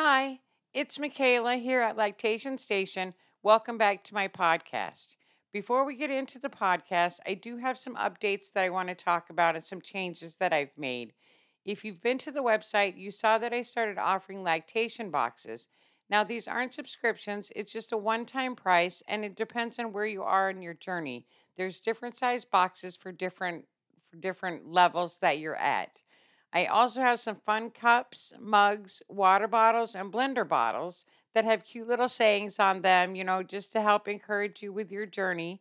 Hi, it's Michaela here at Lactation Station. Welcome back to my podcast. Before we get into the podcast, I do have some updates that I want to talk about and some changes that I've made. If you've been to the website, you saw that I started offering lactation boxes. Now, these aren't subscriptions, it's just a one time price, and it depends on where you are in your journey. There's different size boxes for different for different levels that you're at. I also have some fun cups, mugs, water bottles, and blender bottles that have cute little sayings on them, you know, just to help encourage you with your journey.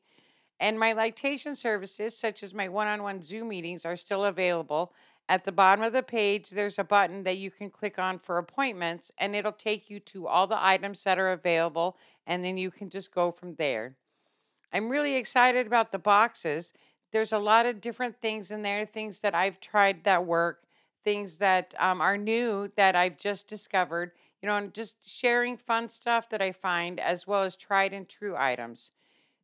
And my lactation services, such as my one on one Zoom meetings, are still available. At the bottom of the page, there's a button that you can click on for appointments, and it'll take you to all the items that are available, and then you can just go from there. I'm really excited about the boxes. There's a lot of different things in there, things that I've tried that work, things that um, are new that I've just discovered, you know, and just sharing fun stuff that I find as well as tried and true items.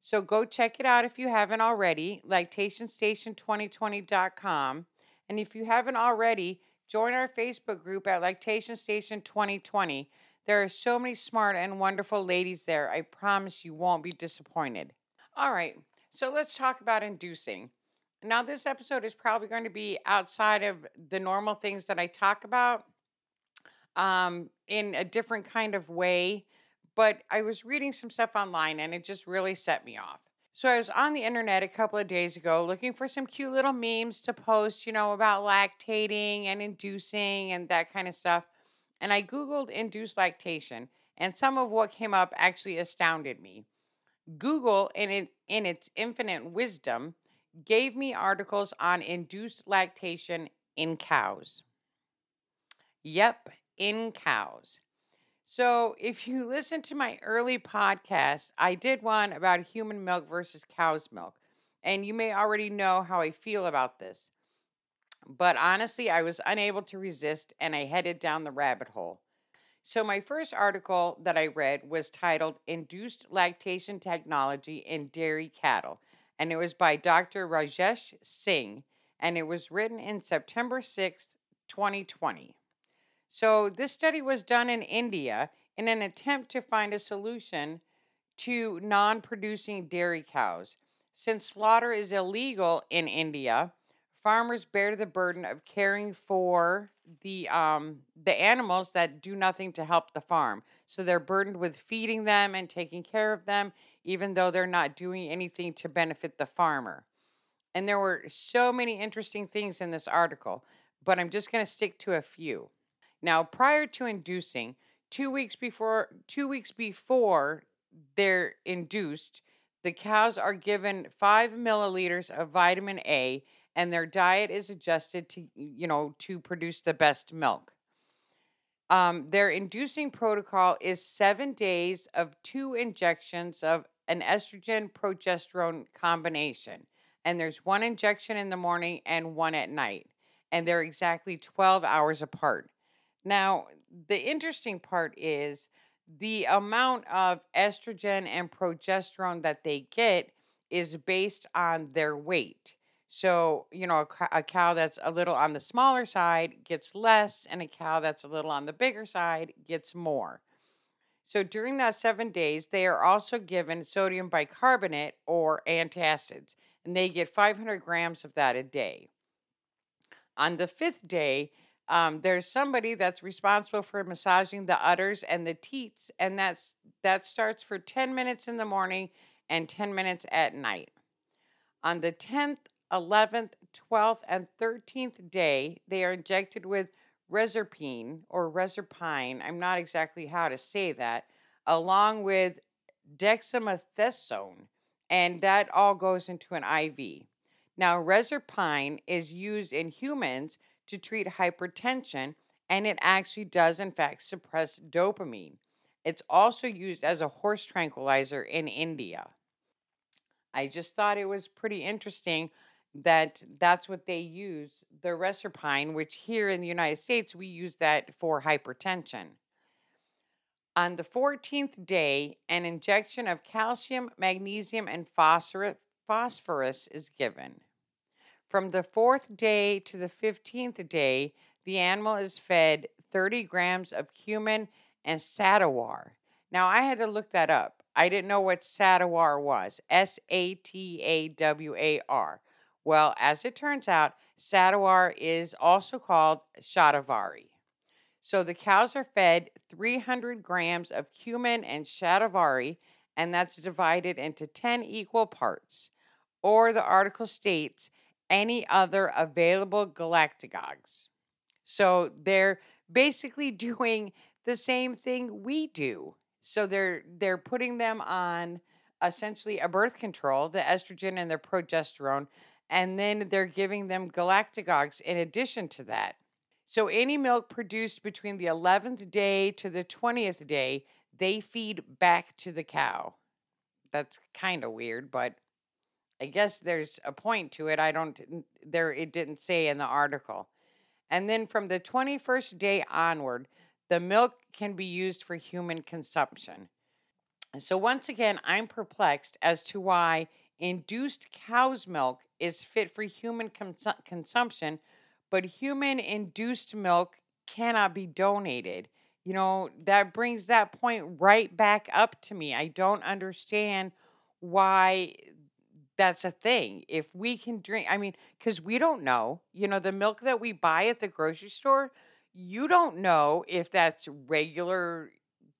So go check it out if you haven't already, lactationstation2020.com. And if you haven't already, join our Facebook group at Lactation Station 2020. There are so many smart and wonderful ladies there. I promise you won't be disappointed. All right, so let's talk about inducing. Now, this episode is probably going to be outside of the normal things that I talk about um, in a different kind of way, but I was reading some stuff online and it just really set me off. So I was on the internet a couple of days ago looking for some cute little memes to post, you know, about lactating and inducing and that kind of stuff. And I Googled induced lactation, and some of what came up actually astounded me. Google, in, it, in its infinite wisdom, gave me articles on induced lactation in cows. Yep, in cows. So, if you listen to my early podcast, I did one about human milk versus cow's milk. And you may already know how I feel about this. But honestly, I was unable to resist and I headed down the rabbit hole. So, my first article that I read was titled Induced Lactation Technology in Dairy Cattle, and it was by Dr. Rajesh Singh, and it was written in September 6th, 2020. So, this study was done in India in an attempt to find a solution to non producing dairy cows. Since slaughter is illegal in India, farmers bear the burden of caring for the um, the animals that do nothing to help the farm. So they're burdened with feeding them and taking care of them, even though they're not doing anything to benefit the farmer. And there were so many interesting things in this article, but I'm just going to stick to a few. Now, prior to inducing, two weeks before two weeks before they're induced, the cows are given five milliliters of vitamin A, and their diet is adjusted to you know to produce the best milk. Um, their inducing protocol is seven days of two injections of an estrogen progesterone combination, and there's one injection in the morning and one at night, and they're exactly 12 hours apart. Now, the interesting part is the amount of estrogen and progesterone that they get is based on their weight. So, you know, a, a, cow that's a little on the smaller side gets less, and a cow that's a little on the bigger side gets more. So, during that seven days, they are also given sodium bicarbonate or antacids, and they get 500 grams of that a day. On the fifth day, um, there's somebody that's responsible for massaging the udders and the teats, and that's that starts for 10 minutes in the morning and 10 minutes at night. On the 10th, 11th, 12th, and 13th day, they are injected with reserpine or reserpine. I'm not exactly how to say that, along with dexamethasone, and that all goes into an IV. Now, reserpine is used in humans to treat hypertension, and it actually does, in fact, suppress dopamine. It's also used as a horse tranquilizer in India. I just thought it was pretty interesting that that's what they use the reserpine, which here in the United States we use that for hypertension. On the 14th day, an injection of calcium, magnesium, and phosphorus is given. From the fourth day to the 15th day, the animal is fed 30 grams of cumin and satawar. Now, I had to look that up. I didn't know what satawar was S A T A W A R. Well, as it turns out, satawar is also called shatavari. So the cows are fed 300 grams of cumin and shatavari, and that's divided into 10 equal parts. Or the article states any other available galactagogues. So they're basically doing the same thing we do. So they're they're putting them on essentially a birth control, the estrogen and their progesterone, and then they're giving them galactagogues in addition to that. So any milk produced between the 11th day to the 20th day, they feed back to the cow. That's kind of weird, but I guess there's a point to it. I don't there it didn't say in the article. And then from the 21st day onward, the milk can be used for human consumption. So once again, I'm perplexed as to why induced cow's milk is fit for human cons- consumption, but human induced milk cannot be donated. You know, that brings that point right back up to me. I don't understand why that's a thing. If we can drink, I mean, because we don't know, you know, the milk that we buy at the grocery store, you don't know if that's regular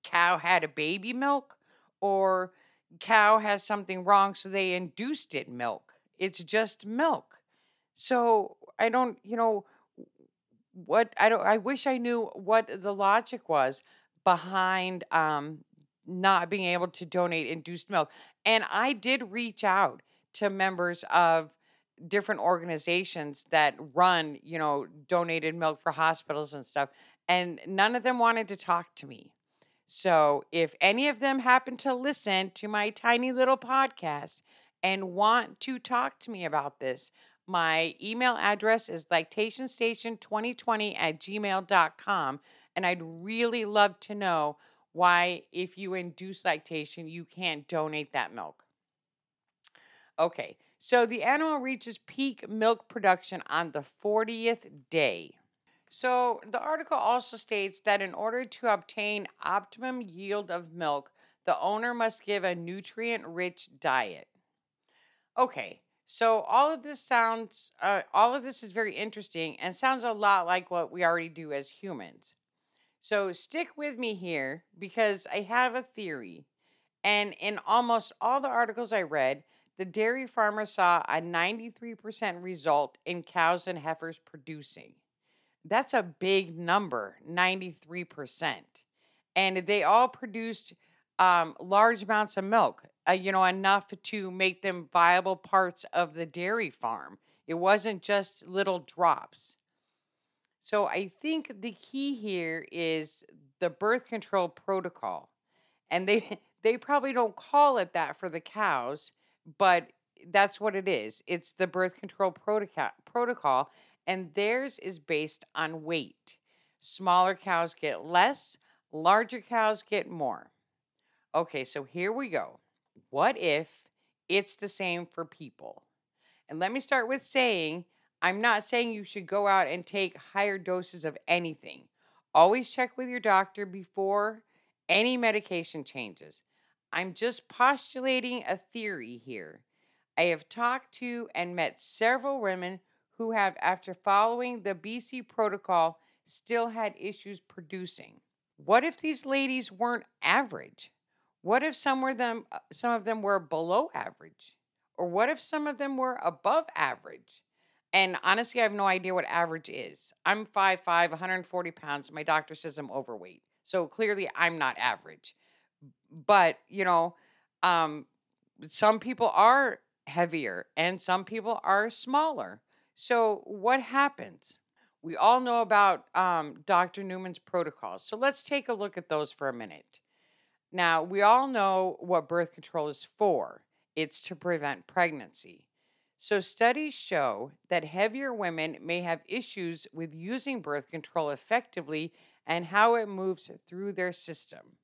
cow had a baby milk or cow has something wrong, so they induced it milk. It's just milk. So I don't, you know, what I don't. I wish I knew what the logic was behind um, not being able to donate induced milk. And I did reach out to members of different organizations that run, you know, donated milk for hospitals and stuff. And none of them wanted to talk to me. So if any of them happen to listen to my tiny little podcast and want to talk to me about this, my email address is lactationstation2020 at gmail.com. And I'd really love to know why, if you induce lactation, you can't donate that milk. Okay, so the animal reaches peak milk production on the 40th day. So the article also states that in order to obtain optimum yield of milk, the owner must give a nutrient rich diet. Okay, so all of this sounds, uh, all of this is very interesting and sounds a lot like what we already do as humans. So stick with me here because I have a theory. And in almost all the articles I read, the dairy farmer saw a 93% result in cows and heifers producing. That's a big number, 93%. And they all produced um, large amounts of milk, uh, you know, enough to make them viable parts of the dairy farm. It wasn't just little drops. So I think the key here is the birth control protocol. And they they probably don't call it that for the cows but that's what it is. It's the birth control protocol, protocol, and theirs is based on weight. Smaller cows get less, larger cows get more. Okay, so here we go. What if it's the same for people? And let me start with saying I'm not saying you should go out and take higher doses of anything. Always check with your doctor before any medication changes. I'm just postulating a theory here. I have talked to and met several women who have, after following the BC protocol, still had issues producing. What if these ladies weren't average? What if some were them uh, some of them were below average? Or what if some of them were above average? And honestly, I have no idea what average is. I'm 5'5, 140 pounds. My doctor says I'm overweight. So clearly I'm not average but you know um some people are heavier and some people are smaller so what happens we all know about um, dr newman's protocols so let's take a look at those for a minute now we all know what birth control is for it's to prevent pregnancy so studies show that heavier women may have issues with using birth control effectively and how it moves through their system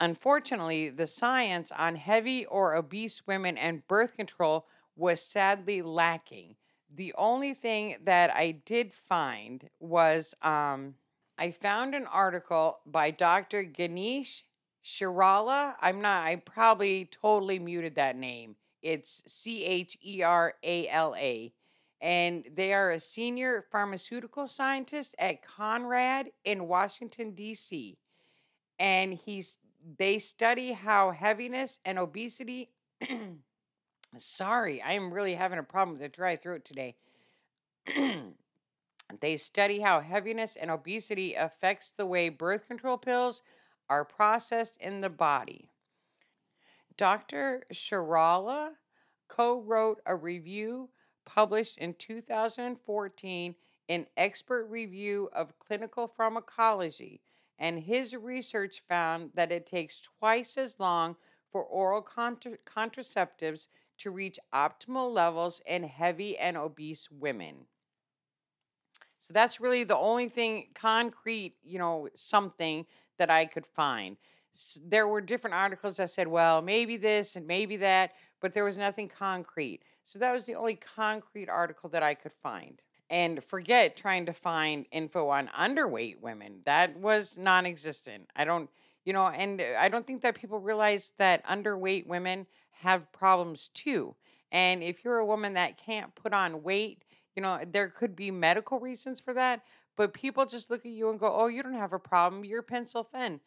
Unfortunately, the science on heavy or obese women and birth control was sadly lacking. The only thing that I did find was um, I found an article by Dr. Ganesh Cherala. I'm not, I probably totally muted that name. It's C H E R A L A. And they are a senior pharmaceutical scientist at Conrad in Washington, D.C. And he's they study how heaviness and obesity. sorry, I am really having a problem with a dry throat today. they study how heaviness and obesity affects the way birth control pills are processed in the body. Dr. Cherala co wrote a review published in 2014 in Expert Review of Clinical Pharmacology, and his research found that it takes twice as long for oral contra- contraceptives to reach optimal levels in heavy and obese women. So that's really the only thing concrete, you know, something that I could find. There were different articles that said, well, maybe this and maybe that, but there was nothing concrete. So that was the only concrete article that I could find. And forget trying to find info on underweight women. That was non existent. I don't, you know, and uh, I don't think that people realize that underweight women have problems too. And if you're a woman that can't put on weight, you know, there could be medical reasons for that. But people just look at you and go, oh, you don't have a problem. You're pencil thin.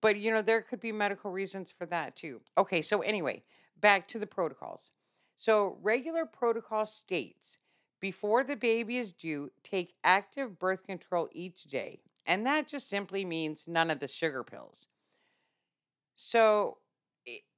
But, you know, there could be medical reasons for that too. Okay, so anyway, back to the protocols. So, regular protocol states before the baby is due, take active birth control each day. And that just simply means none of the sugar pills. So,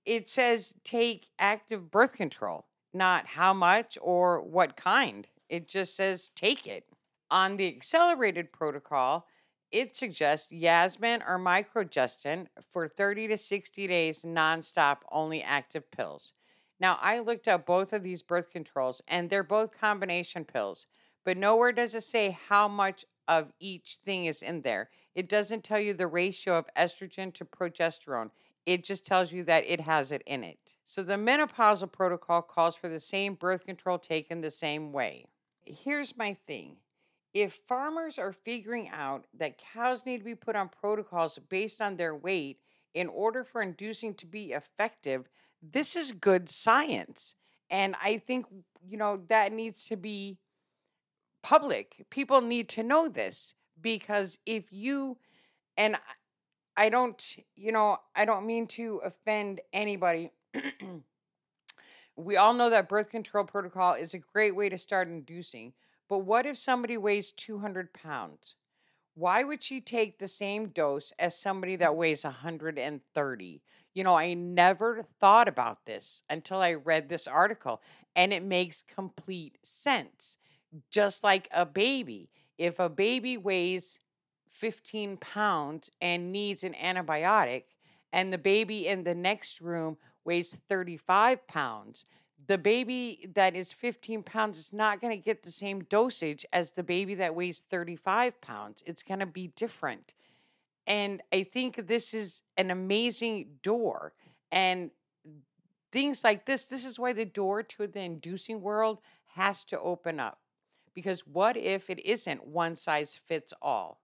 it says take active birth control, not how much or what kind. It just says take it. On the accelerated protocol, it suggests Yasmin or Microgestin for 30 to 60 days nonstop, only active pills. Now, I looked up both of these birth controls, and they're both combination pills, but nowhere does it say how much of each thing is in there. It doesn't tell you the ratio of estrogen to progesterone. It just tells you that it has it in it. So the menopausal protocol calls for the same birth control taken the same way. Here's my thing if farmers are figuring out that cows need to be put on protocols based on their weight in order for inducing to be effective, this is good science. And I think, you know, that needs to be public. People need to know this because if you, and I don't, you know, I don't mean to offend anybody. we all know that birth control protocol is a great way to start inducing. But what if somebody weighs 200 pounds? Why would she take the same dose as somebody that weighs 130? You know, I never thought about this until I read this article, and it makes complete sense. Just like a baby, if a baby weighs 15 pounds and needs an antibiotic, and the baby in the next room weighs 35 pounds, the baby that is 15 pounds is not going to get the same dosage as the baby that weighs 35 pounds. It's going to be different. And I think this is an amazing door. And things like this, this is why the door to the inducing world has to open up. Because what if it isn't one size fits all?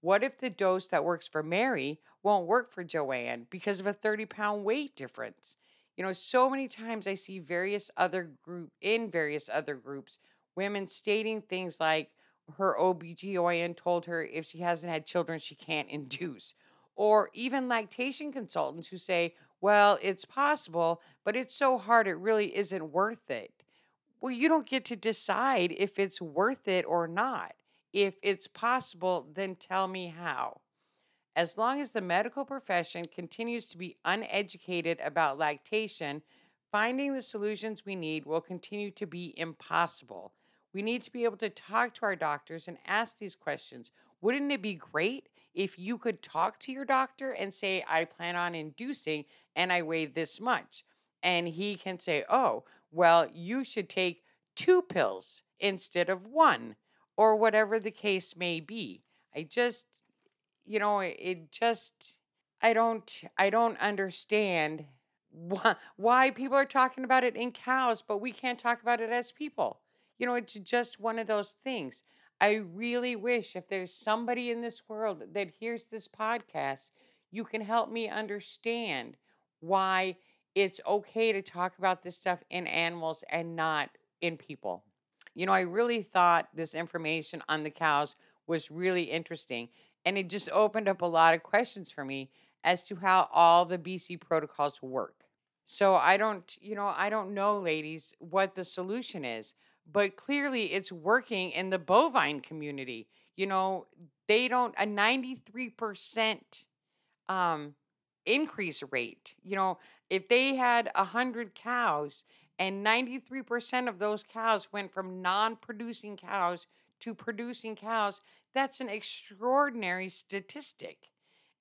What if the dose that works for Mary won't work for Joanne because of a 30 pound weight difference? You know, so many times I see various other group in various other groups, women stating things like her OBGYN told her if she hasn't had children, she can't induce. Or even lactation consultants who say, well, it's possible, but it's so hard, it really isn't worth it. Well, you don't get to decide if it's worth it or not. If it's possible, then tell me how. As long as the medical profession continues to be uneducated about lactation, finding the solutions we need will continue to be impossible. We need to be able to talk to our doctors and ask these questions. Wouldn't it be great if you could talk to your doctor and say, I plan on inducing and I weigh this much? And he can say, Oh, well, you should take two pills instead of one, or whatever the case may be. I just you know, it just I don't I don't understand why, why people are talking about it in cows, but we can't talk about it as people. You know, it's just one of those things. I really wish if there's somebody in this world that hears this podcast, you can help me understand why it's okay to talk about this stuff in animals and not in people. You know, I really thought this information on the cows was really interesting. And it just opened up a lot of questions for me as to how all the BC protocols work. So I don't, you know, I don't know, ladies, what the solution is, but clearly it's working in the bovine community. You know, they don't, a 93% um, increase rate. You know, if they had 100 cows and 93% of those cows went from non producing cows to producing cows, that's an extraordinary statistic.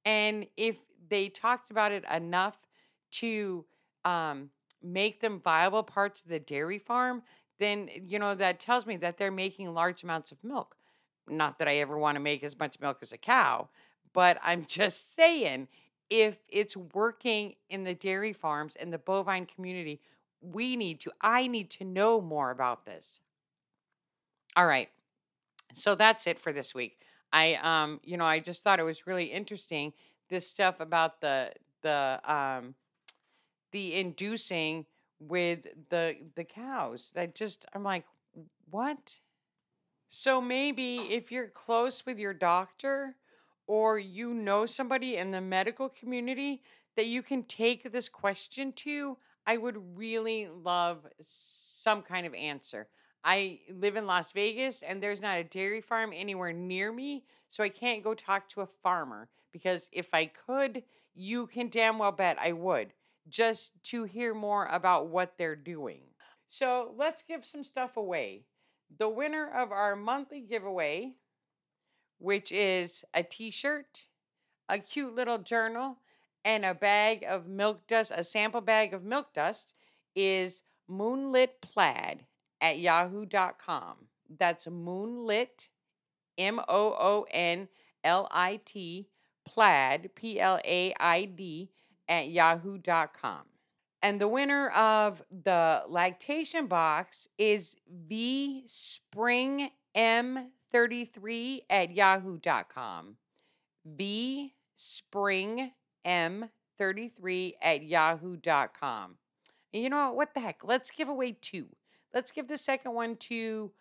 And if they talked about it enough to um, make them viable parts of the dairy farm, then, you know, that tells me that they're making large amounts of milk. Not that I ever want to make as much milk as a cow, but I'm just saying if it's working in the dairy farms and the bovine community, we need to, I need to know more about this. All right. So that's it for this week. I um, you know, I just thought it was really interesting this stuff about the the um the inducing with the the cows. That just I'm like, what? So maybe if you're close with your doctor or you know somebody in the medical community that you can take this question to, I would really love some kind of answer. I live in Las Vegas and there's not a dairy farm anywhere near me, so I can't go talk to a farmer because if I could, you can damn well bet I would just to hear more about what they're doing. So let's give some stuff away. The winner of our monthly giveaway, which is a t shirt, a cute little journal, and a bag of milk dust, a sample bag of milk dust, is Moonlit Plaid at yahoo.com. That's moonlit, M O O N L I T, plaid, P L A I D, at yahoo.com. And the winner of the lactation box is V Spring M33 at yahoo.com. V Spring M33 at yahoo.com. And you know what? What the heck? Let's give away two. Let's give the second one to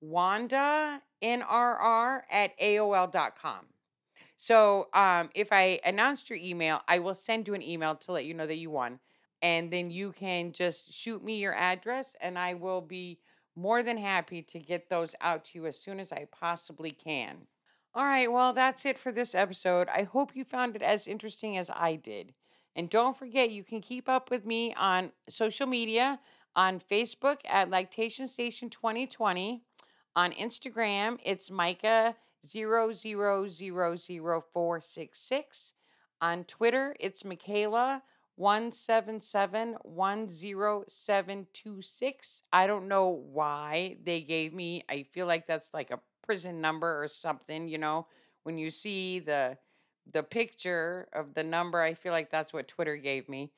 Wanda NRR at AOL.com. So um, if I announced your email, I will send you an email to let you know that you won. And then you can just shoot me your address, and I will be more than happy to get those out to you as soon as I possibly can. All right, well, that's it for this episode. I hope you found it as interesting as I did. And don't forget, you can keep up with me on social media on Facebook at Lactation Station 2020. On Instagram, it's Micah 0000466. On Twitter, it's Michaela 177-10726. I don't know why they gave me. I feel like that's like a prison number or something, you know. When you see the the picture of the number, I feel like that's what Twitter gave me.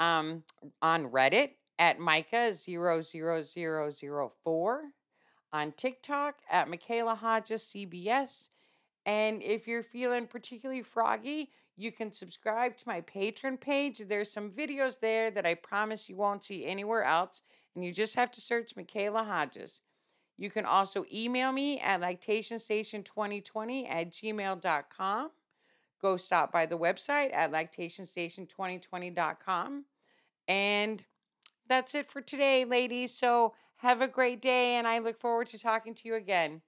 Um on Reddit, at Micah00004, on TikTok at Michaela Hodges CBS. And if you're feeling particularly froggy, you can subscribe to my Patreon page. There's some videos there that I promise you won't see anywhere else, and you just have to search Michaela Hodges. You can also email me at lactationstation2020 at gmail.com. Go stop by the website at lactationstation2020.com. And that's it for today, ladies. So have a great day, and I look forward to talking to you again.